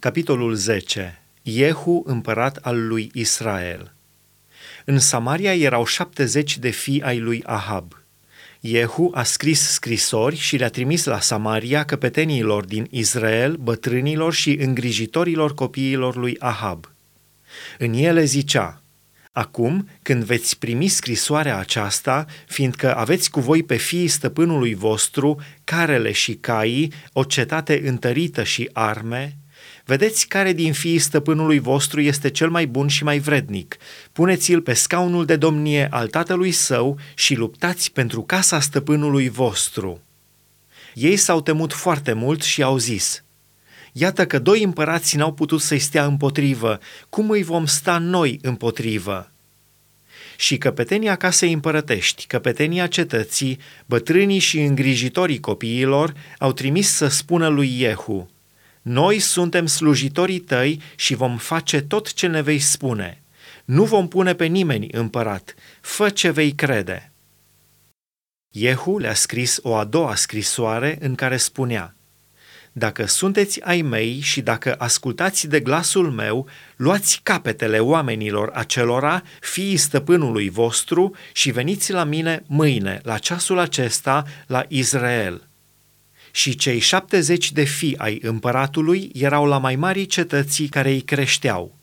Capitolul 10. Iehu, împărat al lui Israel. În Samaria erau șaptezeci de fii ai lui Ahab. Iehu a scris scrisori și le-a trimis la Samaria căpeteniilor din Israel, bătrânilor și îngrijitorilor copiilor lui Ahab. În ele zicea, Acum, când veți primi scrisoarea aceasta, fiindcă aveți cu voi pe fiii stăpânului vostru, carele și caii, o cetate întărită și arme, Vedeți care din fiii stăpânului vostru este cel mai bun și mai vrednic. Puneți-l pe scaunul de domnie al tatălui său și luptați pentru casa stăpânului vostru. Ei s-au temut foarte mult și au zis, Iată că doi împărați n-au putut să-i stea împotrivă, cum îi vom sta noi împotrivă? Și căpetenia casei împărătești, căpetenia cetății, bătrânii și îngrijitorii copiilor au trimis să spună lui Iehu, noi suntem slujitorii tăi și vom face tot ce ne vei spune. Nu vom pune pe nimeni împărat. Fă ce vei crede. Iehu le-a scris o a doua scrisoare în care spunea Dacă sunteți ai mei și dacă ascultați de glasul meu, luați capetele oamenilor acelora, fiii stăpânului vostru, și veniți la mine mâine, la ceasul acesta, la Israel și cei șaptezeci de fii ai împăratului erau la mai mari cetății care îi creșteau.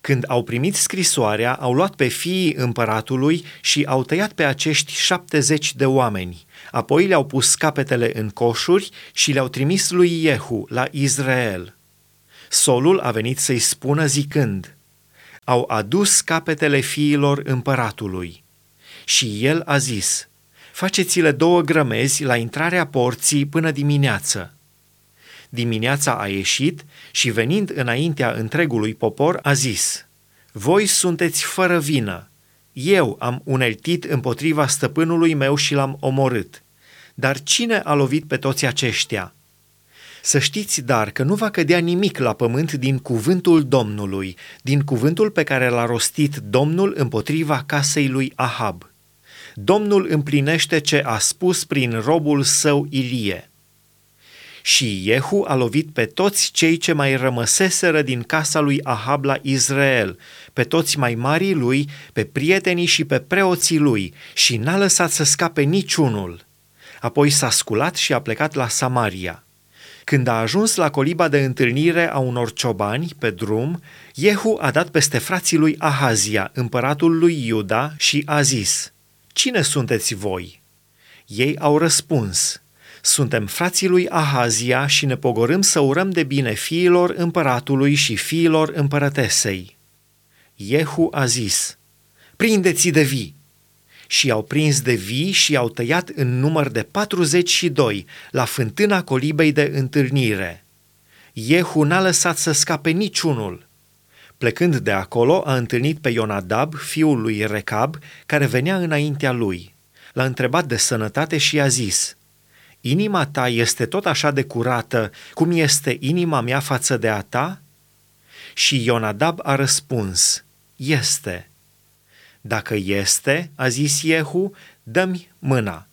Când au primit scrisoarea, au luat pe fiii împăratului și au tăiat pe acești șaptezeci de oameni. Apoi le-au pus capetele în coșuri și le-au trimis lui Iehu la Israel. Solul a venit să-i spună zicând, au adus capetele fiilor împăratului. Și el a zis, faceți-le două grămezi la intrarea porții până dimineață. Dimineața a ieșit și venind înaintea întregului popor a zis, Voi sunteți fără vină, eu am uneltit împotriva stăpânului meu și l-am omorât. Dar cine a lovit pe toți aceștia? Să știți, dar, că nu va cădea nimic la pământ din cuvântul Domnului, din cuvântul pe care l-a rostit Domnul împotriva casei lui Ahab. Domnul împlinește ce a spus prin robul său Ilie. Și Jehu a lovit pe toți cei ce mai rămăseseră din casa lui Ahab la Israel, pe toți mai marii lui, pe prietenii și pe preoții lui, și n-a lăsat să scape niciunul. Apoi s-a sculat și a plecat la Samaria. Când a ajuns la coliba de întâlnire a unor ciobani pe drum, Jehu a dat peste frații lui Ahazia, împăratul lui Iuda, și a zis – Cine sunteți voi? Ei au răspuns, suntem frații lui Ahazia și ne pogorâm să urăm de bine fiilor împăratului și fiilor împărătesei. Jehu a zis, prindeți de vii! Și au prins de vii și au tăiat în număr de 42 la fântâna colibei de întâlnire. Jehu n-a lăsat să scape niciunul – Plecând de acolo, a întâlnit pe Ionadab, fiul lui Recab, care venea înaintea lui. L-a întrebat de sănătate și a zis, Inima ta este tot așa de curată cum este inima mea față de a ta? Și Ionadab a răspuns, Este. Dacă este, a zis Iehu, dă-mi mâna.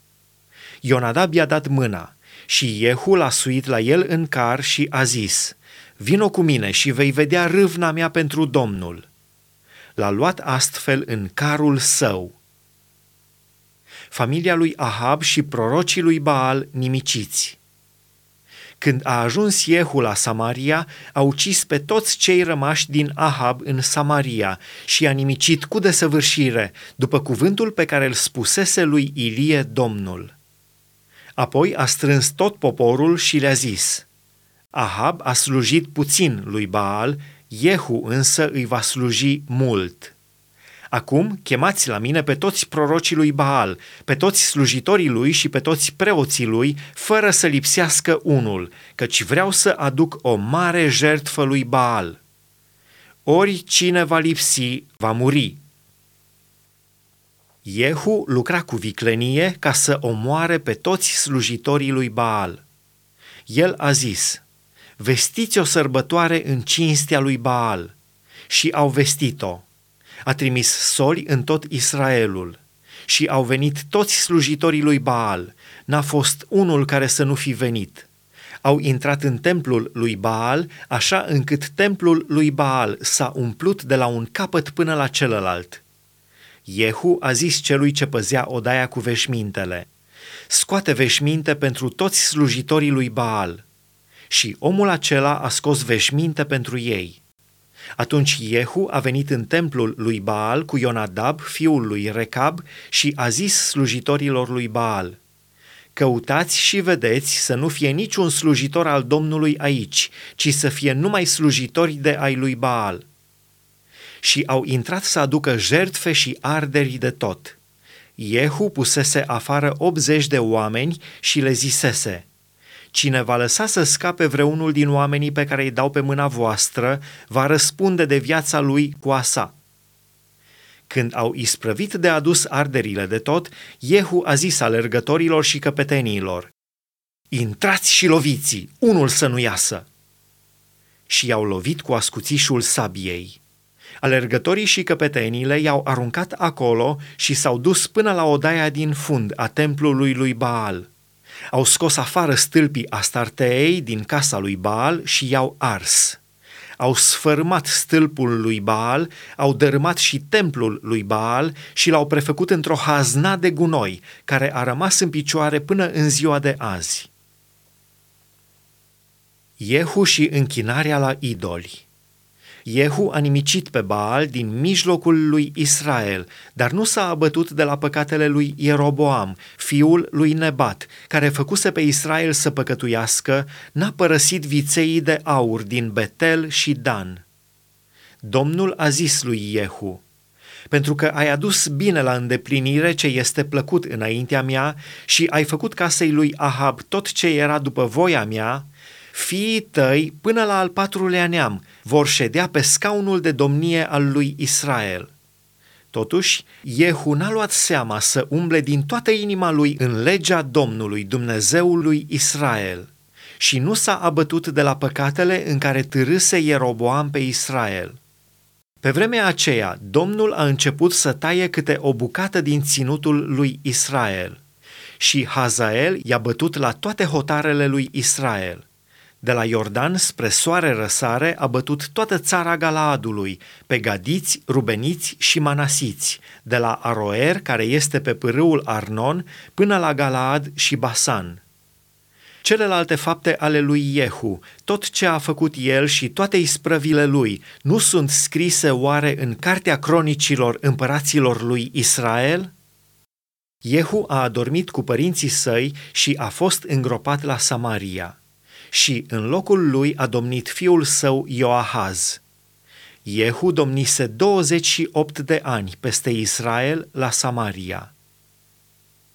Ionadab i-a dat mâna și Iehu l-a suit la el în car și a zis, Vino cu mine și vei vedea râvna mea pentru Domnul. L-a luat astfel în carul său. Familia lui Ahab și prorocii lui Baal nimiciți. Când a ajuns Iehu la Samaria, a ucis pe toți cei rămași din Ahab în Samaria și a nimicit cu desăvârșire, după cuvântul pe care îl spusese lui Ilie Domnul. Apoi a strâns tot poporul și le-a zis – Ahab a slujit puțin lui Baal, Jehu însă îi va sluji mult. Acum chemați la mine pe toți prorocii lui Baal, pe toți slujitorii lui și pe toți preoții lui, fără să lipsească unul, căci vreau să aduc o mare jertfă lui Baal. Ori cine va lipsi, va muri. Jehu lucra cu viclenie ca să omoare pe toți slujitorii lui Baal. El a zis – vestiți o sărbătoare în cinstea lui Baal. Și au vestit-o. A trimis soli în tot Israelul. Și au venit toți slujitorii lui Baal. N-a fost unul care să nu fi venit. Au intrat în templul lui Baal, așa încât templul lui Baal s-a umplut de la un capăt până la celălalt. Jehu a zis celui ce păzea odaia cu veșmintele, scoate veșminte pentru toți slujitorii lui Baal. Și omul acela a scos veșminte pentru ei. Atunci Jehu a venit în templul lui Baal cu Ionadab, fiul lui Recab, și a zis slujitorilor lui Baal, Căutați și vedeți să nu fie niciun slujitor al Domnului aici, ci să fie numai slujitori de ai lui Baal. Și au intrat să aducă jertfe și arderi de tot. Jehu pusese afară 80 de oameni și le zisese – Cine va lăsa să scape vreunul din oamenii pe care îi dau pe mâna voastră, va răspunde de viața lui cu a sa. Când au isprăvit de adus arderile de tot, Jehu a zis alergătorilor și căpeteniilor, Intrați și loviți, unul să nu iasă! Și i-au lovit cu ascuțișul sabiei. Alergătorii și căpetenile i-au aruncat acolo și s-au dus până la odaia din fund a templului lui Baal – au scos afară stâlpii Astarteei din casa lui Baal și i-au ars. Au sfărmat stâlpul lui Baal, au dărâmat și templul lui Baal și l-au prefăcut într-o hazna de gunoi, care a rămas în picioare până în ziua de azi. Iehu și închinarea la idoli Jehu a nimicit pe Baal din mijlocul lui Israel, dar nu s-a abătut de la păcatele lui Ieroboam, fiul lui Nebat, care făcuse pe Israel să păcătuiască, n-a părăsit vițeii de aur din Betel și Dan. Domnul a zis lui Jehu, pentru că ai adus bine la îndeplinire ce este plăcut înaintea mea și ai făcut casei lui Ahab tot ce era după voia mea, fiii tăi, până la al patrulea neam, vor ședea pe scaunul de domnie al lui Israel. Totuși, Jehu n-a luat seama să umble din toată inima lui în legea Domnului, Dumnezeului Israel, și nu s-a abătut de la păcatele în care târâse Ieroboam pe Israel. Pe vremea aceea, Domnul a început să taie câte o bucată din ținutul lui Israel. Și Hazael i-a bătut la toate hotarele lui Israel. De la Iordan spre soare răsare a bătut toată țara Galaadului, pe gadiți, rubeniți și manasiți, de la Aroer, care este pe pârâul Arnon, până la Galaad și Basan. Celelalte fapte ale lui Jehu, tot ce a făcut el și toate isprăvile lui, nu sunt scrise oare în cartea cronicilor împăraților lui Israel? Jehu a adormit cu părinții săi și a fost îngropat la Samaria și în locul lui a domnit fiul său Ioahaz. Jehu domnise 28 de ani peste Israel la Samaria.